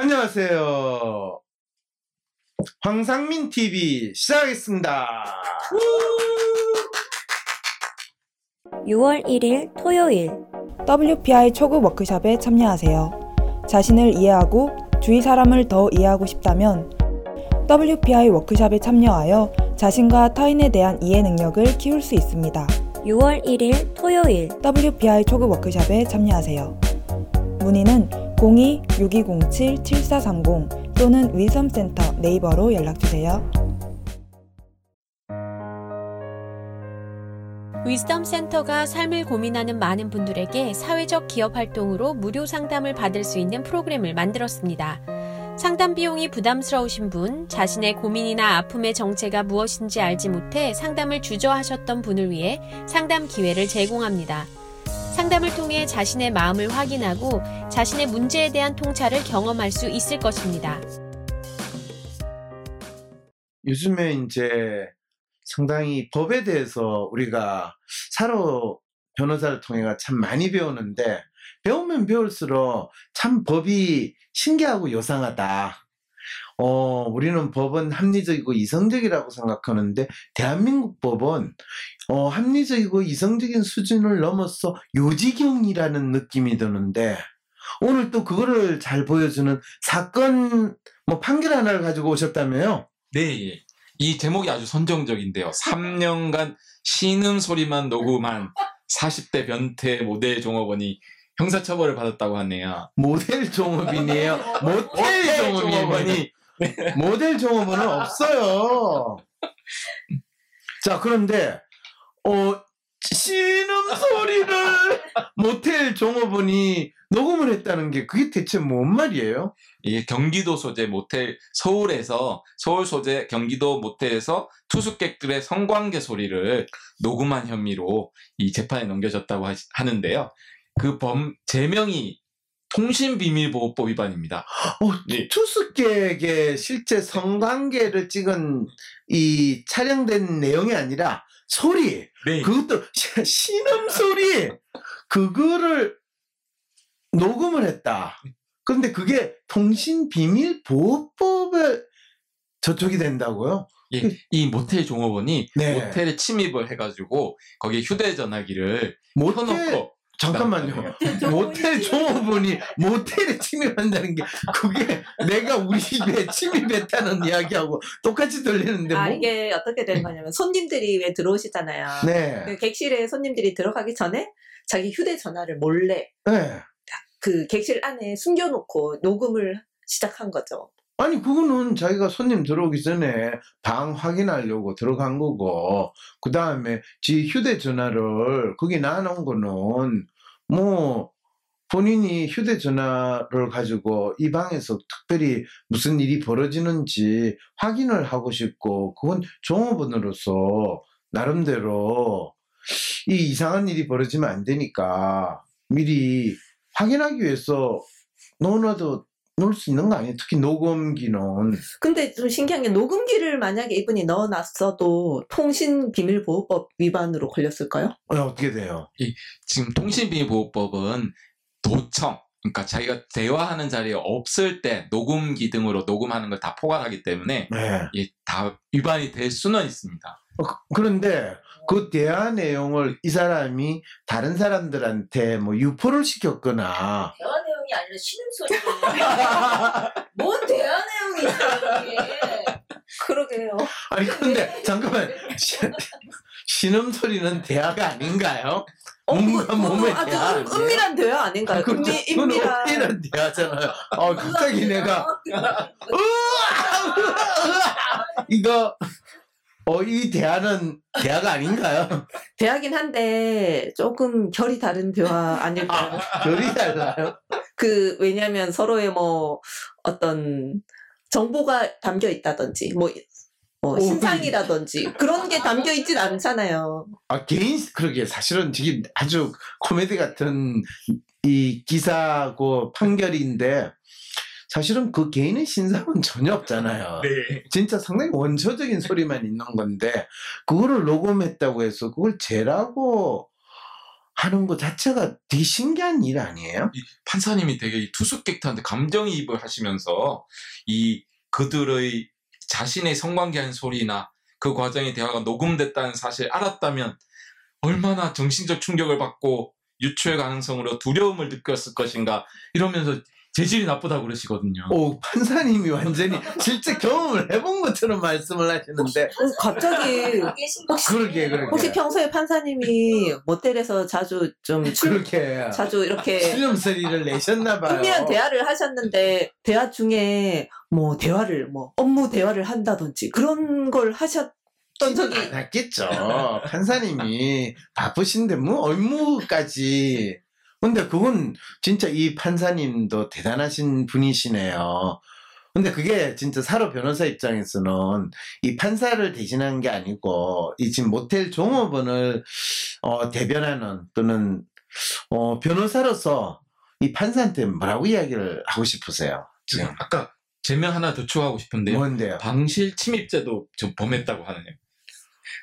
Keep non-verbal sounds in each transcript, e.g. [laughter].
안녕하세요. 황상민 TV 시작하겠습니다. 6월 1일 토요일 WPI 초급 워크숍에 참여하세요. 자신을 이해하고 주위 사람을 더 이해하고 싶다면 WPI 워크숍에 참여하여 자신과 타인에 대한 이해 능력을 키울 수 있습니다. 6월 1일 토요일 WPI 초급 워크숍에 참여하세요. 문의는 02-6207-7430 또는 위섬센터 네이버로 연락주세요. 위즈덤 센터가 삶을 고민하는 많은 분들에게 사회적 기업 활동으로 무료 상담을 받을 수 있는 프로그램을 만들었습니다. 상담 비용이 부담스러우신 분, 자신의 고민이나 아픔의 정체가 무엇인지 알지 못해 상담을 주저하셨던 분을 위해 상담 기회를 제공합니다. 상담을 통해 자신의 마음을 확인하고 자신의 문제에 대한 통찰을 경험할 수 있을 것입니다. 요즘에 이제 상당히 법에 대해서 우리가 사로 변호사를 통해 참 많이 배우는데 배우면 배울수록 참 법이 신기하고 요상하다. 어, 우리는 법은 합리적이고 이성적이라고 생각하는데 대한민국 법은 어, 합리적이고 이성적인 수준을 넘어서 요지경이라는 느낌이 드는데 오늘 또 그거를 잘 보여주는 사건 뭐 판결 하나를 가지고 오셨다며요? 네, 예. 이 제목이 아주 선정적인데요. 3년간 신음 소리만 녹음한 40대 변태 모델 종업원이 형사처벌을 받았다고 하네요. 모델 종업인이에요. [laughs] 모텔 종업인이 모델 종업원은 없어요. 자 그런데 어 신음 소리를 모텔 종업원이 녹음을 했다는 게 그게 대체 뭔 말이에요? 이게 경기도 소재 모텔 서울에서 서울 소재 경기도 모텔에서 투숙객들의 성관계 소리를 녹음한 혐의로 이 재판에 넘겨졌다고 하, 하는데요. 그 범 제명이 통신비밀보호법 위반입니다. 어, 네. 투숙객의 실제 성관계를 찍은 이 촬영된 내용이 아니라 소리 네. 그것도 시- 신음 소리 그거를 녹음을 했다. 그런데 그게 통신비밀보호법에 저촉이 된다고요? 예, 이 모텔 종업원이 네. 모텔에 침입을 해가지고 거기에 휴대전화기를 모텔 켜놓고 잠깐만요. 모텔 종업원이 모텔에 침입한다는 게 그게 내가 우리 집에 침입했다는 이야기하고 똑같이 들리는데 아 뭐? 이게 어떻게 되는 거냐면 손님들이 왜 들어오시잖아요. 네. 그 객실에 손님들이 들어가기 전에 자기 휴대전화를 몰래 네. 그 객실 안에 숨겨놓고 녹음을 시작한 거죠. 아니 그거는 자기가 손님 들어오기 전에 방 확인하려고 들어간 거고 그 다음에 지 휴대전화를 거기 놔놓은 거는 뭐 본인이 휴대전화를 가지고 이 방에서 특별히 무슨 일이 벌어지는지 확인을 하고 싶고 그건 종업원으로서 나름대로 이 이상한 일이 벌어지면 안 되니까 미리 확인하기 위해서 넣어놔도 넣을 수 있는 거 아니에요? 특히 녹음기는. 근데 좀 신기한 게 녹음기를 만약에 이분이 넣어놨어도 통신비밀보호법 위반으로 걸렸을까요? 어, 어떻게 돼요? 지금 통신비밀보호법은 도청, 그러니까 자기가 대화하는 자리에 없을 때 녹음기 등으로 녹음하는 걸 다 포괄하기 때문에 네. 이게 다 위반이 될 수는 있습니다. 어, 그- 그런데 그 대화 내용을 이 사람이 다른 사람들한테 뭐 유포를 시켰거나 대화 내용이 아니라 신음소리예요. 뭔 대화 내용이 있어요, 이게. 그러게요. 아니 근데 잠깐만 시- 신음 소리는 대화가 아닌가요? 뭔가 몸에 아주 대화 은- 은밀한 대화 아닌가요? 그렇죠. 은밀, 그건 은밀한. 은밀한 대화잖아요. 어 갑자기 내가 [laughs] 이거 어 이 대화는 대화가 아닌가요? 대화긴 한데 조금 결이 다른 대화 아닐까요? 결이 달라요. 그 왜냐하면 서로의 뭐 어떤 정보가 담겨 있다든지 뭐, 뭐 오, 신상이라든지 그런 게 담겨 있진 않잖아요. 아 개인 그러게 사실은 지금 아주 코미디 같은 이 기사고 판결인데 사실은 그 개인의 신상은 전혀 없잖아요. 네. 진짜 상당히 원초적인 소리만 있는 건데 그거를 녹음했다고 해서 그걸 죄라고 하는 것 자체가 되게 신기한 일 아니에요? 이 판사님이 되게 이 투숙객들한테 감정이입을 하시면서 이 그들의 자신의 성관계한 소리나 그 과정의 대화가 녹음됐다는 사실을 알았다면 얼마나 정신적 충격을 받고 유추의 가능성으로 두려움을 느꼈을 것인가 이러면서 재질이 나쁘다고 그러시거든요. 오, 판사님이 완전히 실제 경험을 해본 것처럼 말씀을 하시는데, 어, 갑자기. 그러게, 그러게. 혹시 평소에 판사님이 모텔에서 자주 좀 출, 그렇게 자주 이렇게 실험소리를 내셨나봐요. 은밀한 대화를 하셨는데 대화 중에 뭐 대화를 뭐 업무 대화를 한다든지 그런 걸 하셨던 적이 안 했겠죠. 판사님이 바쁘신데 뭐 업무까지. 근데 그건 진짜 이 판사님도 대단하신 분이시네요. 근데 그게 진짜 사로 변호사 입장에서는 이 판사를 대신한 게 아니고 이 지금 모텔 종업원을 어, 대변하는 또는 어, 변호사로서 이 판사한테 뭐라고 이야기를 하고 싶으세요? 지금 아까 제명 하나 더 추가하고 싶은데요. 뭔데요? 방실 침입죄도 좀 범했다고 하네요.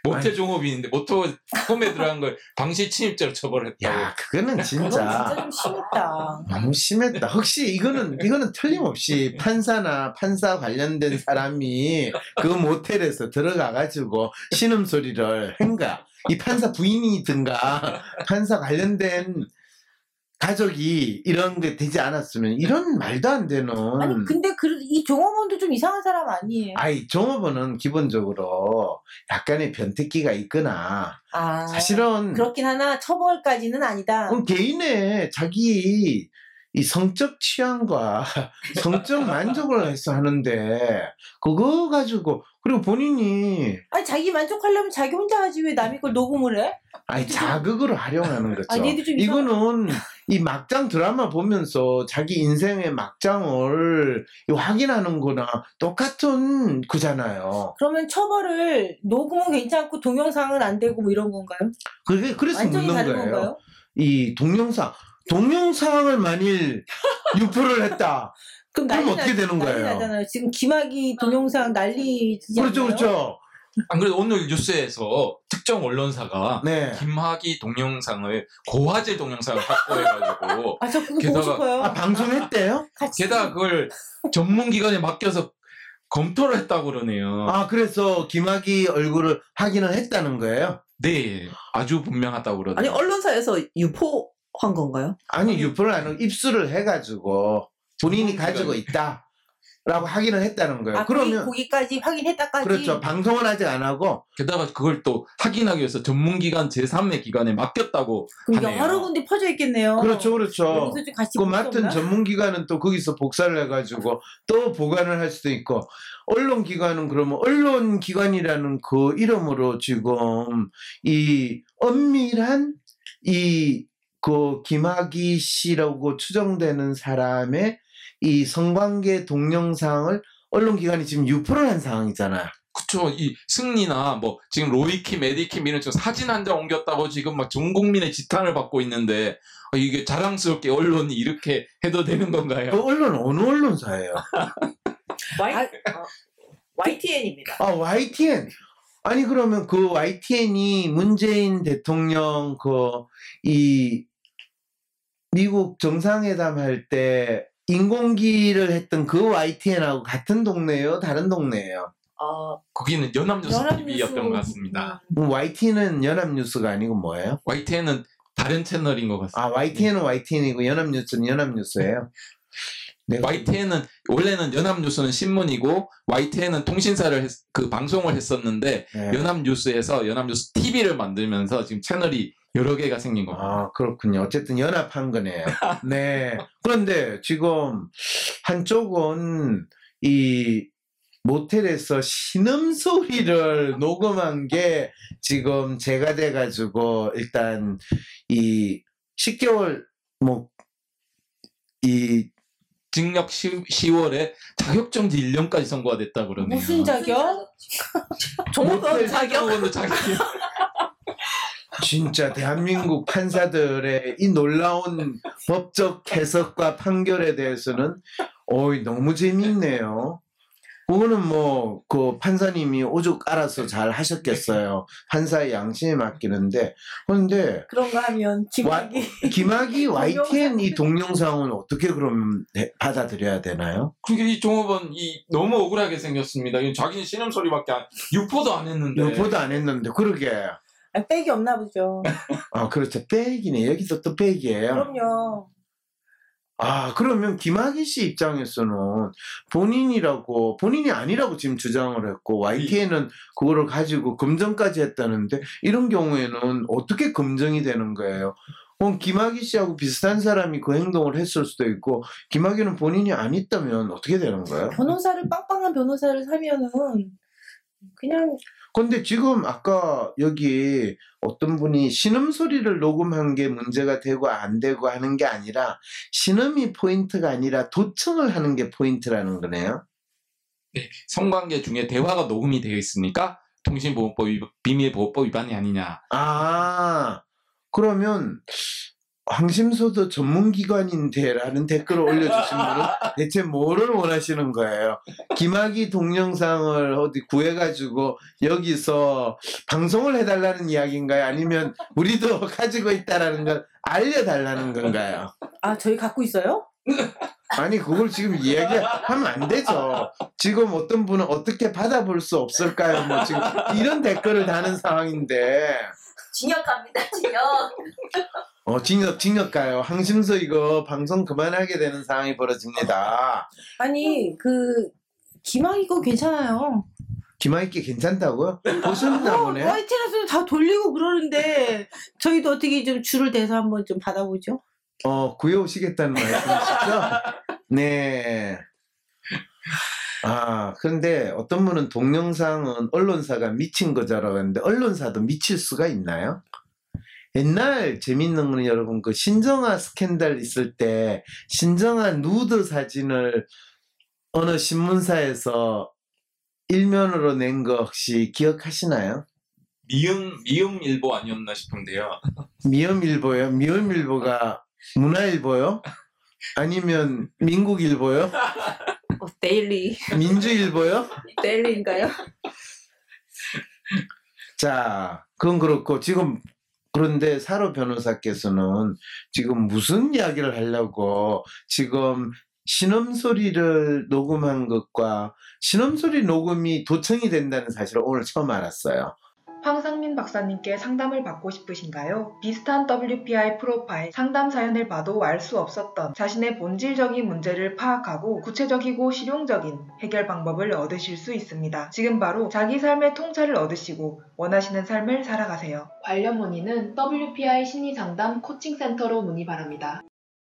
모텔 아니. 종업인인데 모토 홈에 들어간 걸 방실 침입죄로 처벌했다고. 야, 그거는 진짜 진짜 좀 심했다. 너무 심했다. 혹시 이거는 이거는 틀림없이 판사나 판사 관련된 사람이 그 모텔에서 들어가 가지고 신음 소리를 한 거야. 이 판사 부인이든가 판사 관련된 가족이 이런 게 되지 않았으면 이런 말도 안 되는 아니 근데 그, 이 종업원도 좀 이상한 사람 아니에요? 아이 종업원은 기본적으로 약간의 변태기가 있거나 아, 사실은 그렇긴 하나 처벌까지는 아니다. 어, 개인의 자기 이 성적 취향과 [laughs] 성적 만족을 해서 하는데 그거 가지고 그리고 본인이 아니 자기 만족하려면 자기 혼자 하지 왜 남의 걸 녹음을 해? 아니 자극으로 활용하는 거죠. 아니, 이상- 이거는 [laughs] 이 막장 드라마 보면서 자기 인생의 막장을 이 확인하는 거나 똑같은 거잖아요. 그러면 처벌을 녹음은 괜찮고 동영상은 안 되고 뭐 이런 건가요? 그게 그래서 완전히 묻는 다른 거예요. 건가요? 이 동영상 동영상을 만일 유포를 했다. [laughs] 그럼 그럼 난리 어떻게 나- 되는 난리 거예요? 나잖아요. 지금 김학이 동영상 난리지 그렇죠, 않나요? 그렇죠. 안 그래도 오늘 뉴스에서 특정 언론사가 네. 김학의 동영상을 고화질 동영상을 확보해가지고 아 저 그거 보고 게다가- 싶어요. 아, 방송했대요? 같이. 게다가 그걸 전문 기관에 맡겨서 검토를 했다고 그러네요. 아, 그래서 김학이 얼굴을 확인을 했다는 거예요? 네, 아주 분명하다고 아니 그러네요. 언론사에서 유포한 건가요? 아니, 유포를 안 하고 입수를 해가지고 본인이. 가지고 있다. 라고 확인을 했다는 거예요. 아 그러면, 거기, 거기까지 확인했다까지. 그렇죠. 방송은 아직 안 하고, 게다가 그걸 또 확인하기 위해서 전문기관 제3의 기관에 맡겼다고 그럼 하네요. 여러 군데 퍼져 있겠네요. 그렇죠, 그렇죠. 그 맡은 없나? 전문기관은 또 거기서 복사를 해가지고 또 보관을 할 수도 있고, 언론기관은 그러면 언론기관이라는 그 이름으로 지금 이 엄밀한 이 그 김학의 씨라고 추정되는 사람의 이 성관계 동영상을 언론기관이 지금 유포를 한 상황이잖아요. 그쵸. 이 승리나 뭐 지금 로이킴, 에디킴 이런 지금 사진 한 장 옮겼다고 지금 막 전 국민의 지탄을 받고 있는데 어, 이게 자랑스럽게 언론이 이렇게 해도 되는 건가요? 그 언론 어느 언론사예요? [laughs] Y, 아, 어, YTN입니다. 아, YTN. 아니, 그러면 그 YTN이 문재인 대통령 그, 이, 미국 정상회담 할 때 인공기를 했던 그 YTN하고 같은 동네예요? 다른 동네예요? 어, 거기는 연합뉴스 연합뉴스. TV였던 것 같습니다. 그럼 YTN은 연합뉴스가 아니고 뭐예요? YTN은 다른 채널인 것 같습니다. 아, YTN은 YTN이고 연합뉴스는 연합뉴스예요? 네. YTN은 원래는 연합뉴스는 신문이고 YTN은 통신사를 했- 그 방송을 했었는데 네. 연합뉴스에서 연합뉴스 TV를 만들면서 지금 채널이 여러 개가 생긴 겁니다. 아, 그렇군요. 어쨌든 연합한 거네요. [laughs] 네. 그런데 지금 한쪽은 이 모텔에서 신음소리를 녹음한 게 지금 제가 돼가지고 일단 이 10개월 뭐, 이, 징역 10, 10월에 자격정지 1년까지 선고가 됐다 그러네요. 무슨 자격? 종업원 자격? 자격 진짜 대한민국 판사들의 이 놀라운 법적 해석과 판결에 대해서는 어이 너무 재밌네요. 그거는 뭐, 그 판사님이 오죽 알아서 잘 하셨겠어요. 판사의 양심에 맡기는데. 그런데, 그런 거 하면 김학이 김학이 YTN 이 동영상. 동영상은 어떻게 그러면 해- 받아들여야 되나요? 그게 이 종업원 이 너무 억울하게 생겼습니다. 이 자기는 신음 소리밖에 안, 유포도 안 했는데. 여보도 안 했는데, 그러게. 아, 백이 없나 보죠. 아, 그렇죠. 백이네. 여기서 또 백이에요. 그럼요. 아, 그러면 김학의 씨 입장에서는 본인이라고, 본인이 아니라고 지금 주장을 했고, YTN은 그거를 가지고 검증까지 했다는데, 이런 경우에는 어떻게 검증이 되는 거예요? 그럼 김학의 씨하고 비슷한 사람이 그 행동을 했을 수도 있고, 김학의는 본인이 아니었다면 어떻게 되는 거예요? 변호사를 빵빵한 변호사를 사면은 그냥 근데 지금 아까 여기 어떤 분이 신음 소리를 녹음한 게 문제가 되고 안 되고 하는 게 아니라 신음이 포인트가 아니라 도청을 하는 게 포인트라는 거네요. 네, 성관계 중에 대화가 녹음이 되어 있으니까 통신보호법 위반- 비밀보호법 위반이 아니냐. 아, 그러면 황심소도 전문기관인데라는 댓글을 올려주신 분은 [laughs] 대체 뭐를 원하시는 거예요? 김학의 동영상을 어디 구해가지고 여기서 방송을 해달라는 이야기인가요? 아니면 우리도 [laughs] 가지고 있다라는 걸 알려달라는 건가요? 아 저희 갖고 있어요? 아니 그걸 지금 이야기하면 안 되죠. 지금 어떤 분은 어떻게 받아볼 수 없을까요? 뭐 지금 이런 댓글을 다는 상황인데 징역합니다, 징역. 어 징역 징역 가요. 항심소 이거 방송 그만하게 되는 상황이 벌어집니다. 아니 그 김학이 거 괜찮아요. 김아이께 괜찮다고요? 보셨나 보네. YTN에서 다 돌리고 그러는데 저희도 어떻게 좀 줄을 대서 한번 좀 받아보죠. 어 구해오시겠다는 말씀이시죠? 네. 아, 그런데 어떤 분은 동영상은 언론사가 미친 거죠라고 하는데 언론사도 미칠 수가 있나요? 옛날 재밌는 거는 여러분 그 신정아 스캔들 있을 때 신정아 누드 사진을 어느 신문사에서 일면으로 낸 거 혹시 기억하시나요? 미음 미음 일보 아니었나 싶은데요. [laughs] 미음 일보요? 미음 일보가 문화일보요? 아니면 민국일보요? [laughs] 어, 데일리 민주일보요? [laughs] 데일리인가요? 자, 그건 그렇고 지금 그런데 사로 변호사께서는 지금 무슨 이야기를 하려고 지금 신음소리를 녹음한 것과 신음소리 녹음이 도청이 된다는 사실을 오늘 처음 알았어요. 황상민 박사님께 상담을 받고 싶으신가요? 비슷한 WPI 프로파일 상담 사연을 봐도 알 수 없었던 자신의 본질적인 문제를 파악하고 구체적이고 실용적인 해결 방법을 얻으실 수 있습니다. 지금 바로 자기 삶의 통찰을 얻으시고 원하시는 삶을 살아가세요. 관련 문의는 WPI 심리상담 코칭센터로 문의 바랍니다.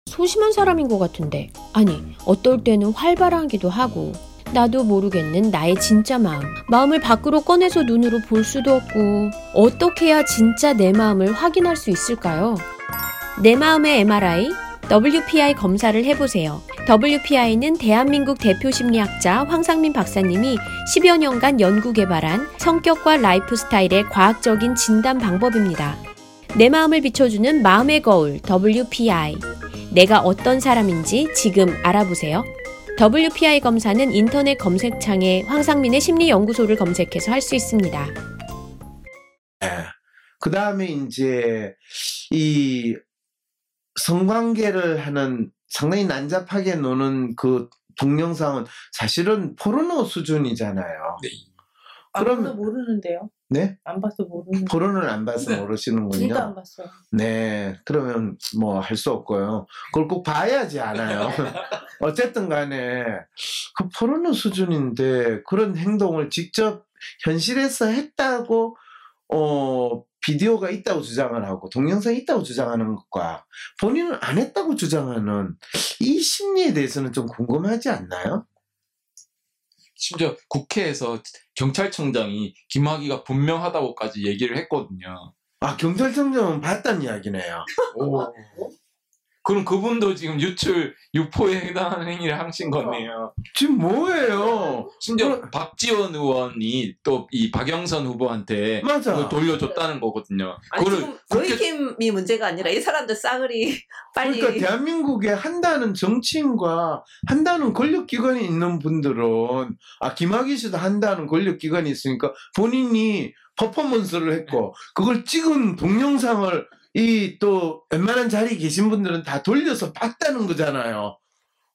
소심한 사람인 것 같은데. 아니, 어떨 때는 활발하기도 하고. 나도 모르겠는 나의 진짜 마음. 마음을 밖으로 꺼내서 눈으로 볼 수도 없고. 어떻게 해야 진짜 내 마음을 확인할 수 있을까요? 내 마음의 MRI, WPI 검사를 해보세요. WPI는 대한민국 대표 심리학자 황상민 박사님이 10여 년간 연구 개발한 성격과 라이프 스타일의 과학적인 진단 방법입니다. 내 마음을 비춰주는 마음의 거울 WPI. 내가 어떤 사람인지 지금 알아보세요. WPI 검사는 인터넷 검색창에 황상민의 심리연구소를 검색해서 할 수 있습니다. 그 다음에 이제 이 성관계를 하는 상당히 난잡하게 노는 그 동영상은 사실은 포르노 수준이잖아요. 네. 안 그럼- 모르는데요. 네? 안 봐서 모르는. 포르노를 안 봐서 둘다안 모르시는군요. 봤어요. 네, 그러면 뭐 할 수 없고요. 그걸 꼭 봐야지 않아요. [laughs] 어쨌든 간에 그 포르노 수준인데 그런 행동을 직접 현실에서 했다고 어 비디오가 있다고 주장을 하고 동영상이 있다고 주장하는 것과 본인은 안 했다고 주장하는 이 심리에 대해서는 좀 궁금하지 않나요? 심지어 국회에서 경찰청장이 김학의가 분명하다고까지 얘기를 했거든요. 아 경찰청장은 봤단 이야기네요. 그럼 그분도 지금 유출 유포에 해당하는 행위를 하신 거네요. 지금 뭐예요? 심지어 박지원 의원이 또 이 박영선 후보한테 맞아. 그걸 돌려줬다는 거거든요. 아니 그거를 지금 로이킴이 문제가 아니라 이 사람들 싸그리 [laughs] 빨리 그러니까 대한민국에 한다는 정치인과 한다는 권력기관이 있는 분들은 아 김학의 씨도 한다는 권력기관이 있으니까 본인이 퍼포먼스를 했고 그걸 찍은 동영상을 이 또 웬만한 자리에 계신 분들은 다 돌려서 봤다는 거잖아요.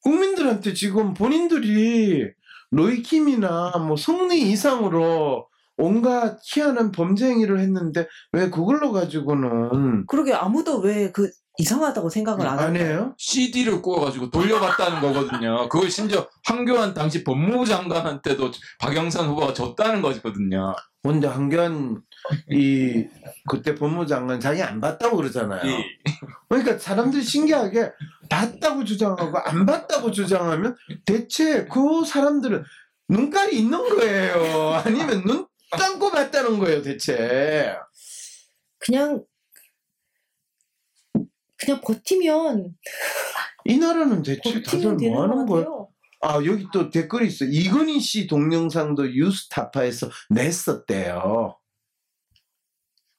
국민들한테 지금 본인들이 로이킴이나 뭐 성리 이상으로 온갖 희한한 범죄 행위를 했는데 왜 그걸로 가지고는 그러게 아무도 왜 그 이상하다고 생각을 안 안 해요? CD를 구워가지고 돌려봤다는 거거든요. 그걸 심지어 황교안 당시 법무부 장관한테도 박영선 후보가 줬다는 거거든요. 근데 한견 이 그때 법무장관 자기 안 봤다고 그러잖아요. 예. 그러니까 사람들이 신기하게 봤다고 주장하고 안 봤다고 주장하면 대체 그 사람들은 눈깔이 있는 거예요. 아니면 눈 감고 봤다는 거예요, 대체. 그냥 그냥 버티면 이 나라는 대체 다들 뭐것 하는 거예요? 아, 여기 또 댓글이 있어. 이건희 씨 동영상도 유스타파에서 냈었대요.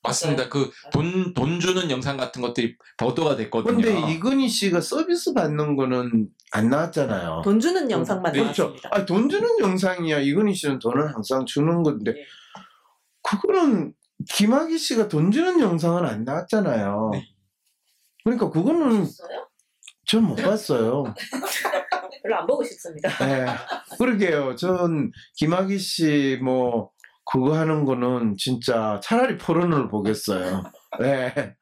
맞습니다. 그돈돈 주는 영상 같은 것들이 보도가 됐거든요. 근데 이건희 씨가 서비스 받는 거는 안 나왔잖아요. 돈 주는 영상만 네, 그렇죠. 나왔습니다. 아, 돈 주는 영상이야. 이건희 씨는 돈을 항상 주는 건데. 네. 그거는 김학의 씨가 돈 주는 영상은 안 나왔잖아요. 네. 그러니까 그거는? 전 못 봤어요. [laughs] 별로 안 보고 싶습니다. 네. 그러게요. 전 김학의 씨뭐 그거 하는 거는 진짜 차라리 포른을 보겠어요. [laughs] 네.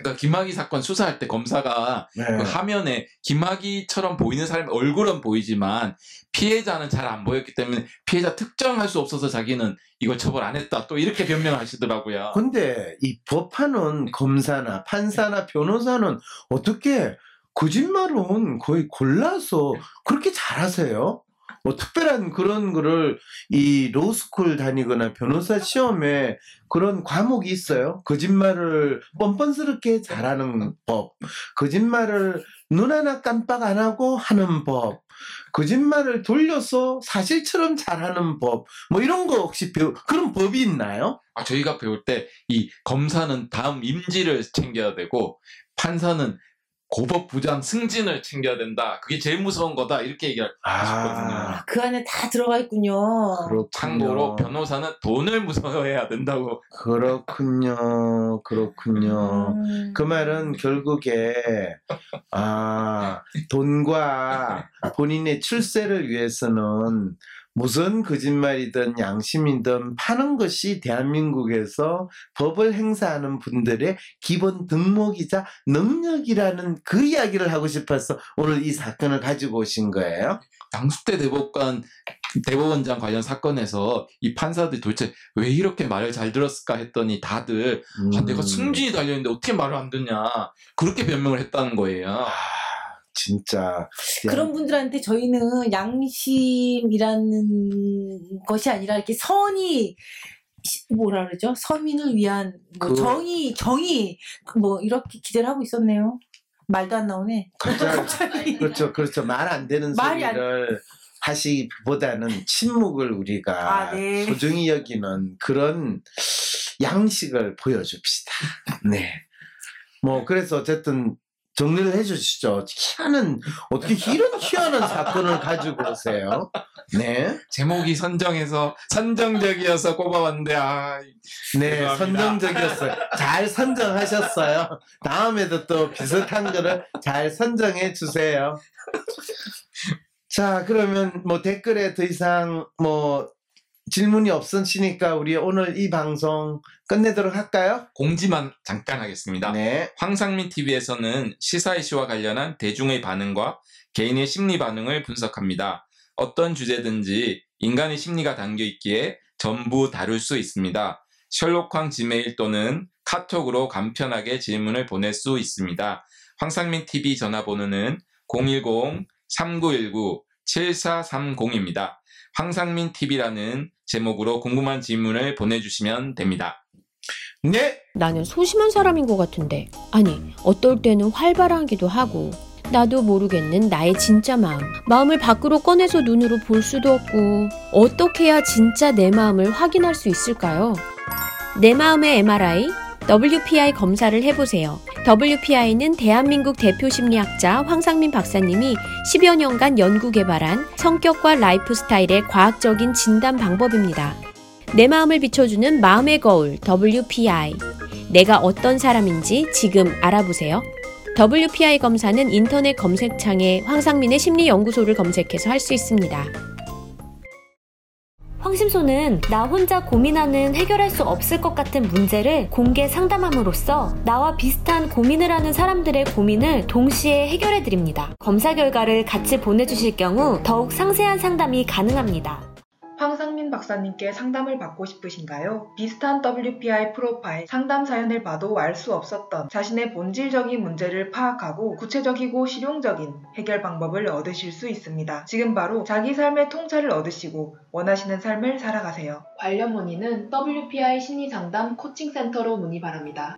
그러니까 김학의 사건 수사할 때 검사가 네. 그 화면에 김학의처럼 보이는 사람 얼굴은 보이지만 피해자는 잘 안 보였기 때문에 피해자 특정할 수 없어서 자기는 이걸 처벌 안 했다. 또 이렇게 변명하시더라고요. 근데 이 법하는 검사나 판사나 변호사는 어떻게 거짓말은 거의 골라서 그렇게 잘하세요? 뭐 특별한 그런 거를 이 로스쿨 다니거나 변호사 시험에 그런 과목이 있어요. 거짓말을 뻔뻔스럽게 잘하는 법, 거짓말을 눈 하나 깜빡 안 하고 하는 법, 거짓말을 돌려서 사실처럼 잘하는 법, 뭐 이런 거 혹시 배우 그런 법이 있나요? 아, 저희가 배울 때 이 검사는 다음 임지를 챙겨야 되고 판사는 고법 부장 승진을 챙겨야 된다. 그게 제일 무서운 거다. 이렇게 얘기하셨거든요. 아, 그 안에 다 들어가 있군요. 그렇군요. 참고로 변호사는 돈을 무서워해야 된다고. 그렇군요. 그렇군요. 음. 그 말은 결국에 아 돈과 본인의 출세를 위해서는 무슨 거짓말이든 양심이든 파는 것이 대한민국에서 법을 행사하는 분들의 기본 덕목이자 능력이라는 그 이야기를 하고 싶어서 오늘 이 사건을 가지고 오신 거예요. 양숙대 대법관 대법원장 관련 사건에서 이 판사들이 도대체 왜 이렇게 말을 잘 들었을까 했더니 다들 아, 내가 음. 승진이 달려있는데 어떻게 말을 안 듣냐 그렇게 변명을 했다는 거예요. 아, 진짜 그런 분들한테 저희는 양심이라는 것이 아니라 이렇게 선이 시- 뭐라 그러죠? 서민을 위한 뭐 그- 정의, 정의 뭐 이렇게 기대를 하고 있었네요. 말도 안 나오네. [laughs] 갑자기 그렇죠, 그렇죠. 말 안 되는 말이 안- 소리를 하시기보다는 침묵을 우리가 아, 네. 소중히 여기는 그런 양식을 보여줍시다. 네. 뭐 그래서 어쨌든 정리를 해주시죠. 희한한 어떻게 이런 희한한 사건을 가지고 오세요? 네, 제목이 선정해서 선정적이어서 꼽아봤는데 아 네, 죄송합니다. 선정적이었어요. 잘 선정하셨어요. 다음에도 또 비슷한 거를 잘 선정해 주세요. 자, 그러면 뭐 댓글에 더 이상 뭐 질문이 없으시니까 우리 오늘 이 방송 끝내도록 할까요? 공지만 잠깐 하겠습니다. 네. 황상민 TV에서는 시사 이슈와 관련한 대중의 반응과 개인의 심리 반응을 분석합니다. 어떤 주제든지 인간의 심리가 담겨 있기에 전부 다룰 수 있습니다. 셜록황 지메일 또는 카톡으로 간편하게 질문을 보낼 수 있습니다. 황상민 TV 전화번호는 010-3919-7430입니다. 황상민 TV라는 제목으로 궁금한 질문을 보내주시면 됩니다. 네? 나는 소심한 사람인 것 같은데. 아니, 어떨 때는 활발하기도 하고. 나도 모르겠는 나의 진짜 마음. 마음을 밖으로 꺼내서 눈으로 볼 수도 없고. 어떻게 해야 진짜 내 마음을 확인할 수 있을까요? 내 마음의 MRI, WPI 검사를 해보세요. WPI는 대한민국 대표 심리학자 황상민 박사님이 10여 년간 연구 개발한 성격과 라이프 스타일의 과학적인 진단 방법입니다. 내 마음을 비춰주는 마음의 거울 WPI. 내가 어떤 사람인지 지금 알아보세요. WPI 검사는 인터넷 검색창에 황상민의 심리연구소를 검색해서 할 수 있습니다. 황심소는 나 혼자 고민하는 해결할 수 없을 것 같은 문제를 공개 상담함으로써 나와 비슷한 고민을 하는 사람들의 고민을 동시에 해결해 드립니다. 검사 결과를 같이 보내주실 경우 더욱 상세한 상담이 가능합니다. 황상민 박사님께 상담을 받고 싶으신가요? 비슷한 WPI 프로파일 상담 사연을 봐도 알 수 없었던 자신의 본질적인 문제를 파악하고 구체적이고 실용적인 해결 방법을 얻으실 수 있습니다. 지금 바로 자기 삶의 통찰을 얻으시고 원하시는 삶을 살아가세요. 관련 문의는 WPI 심리상담 코칭센터로 문의 바랍니다.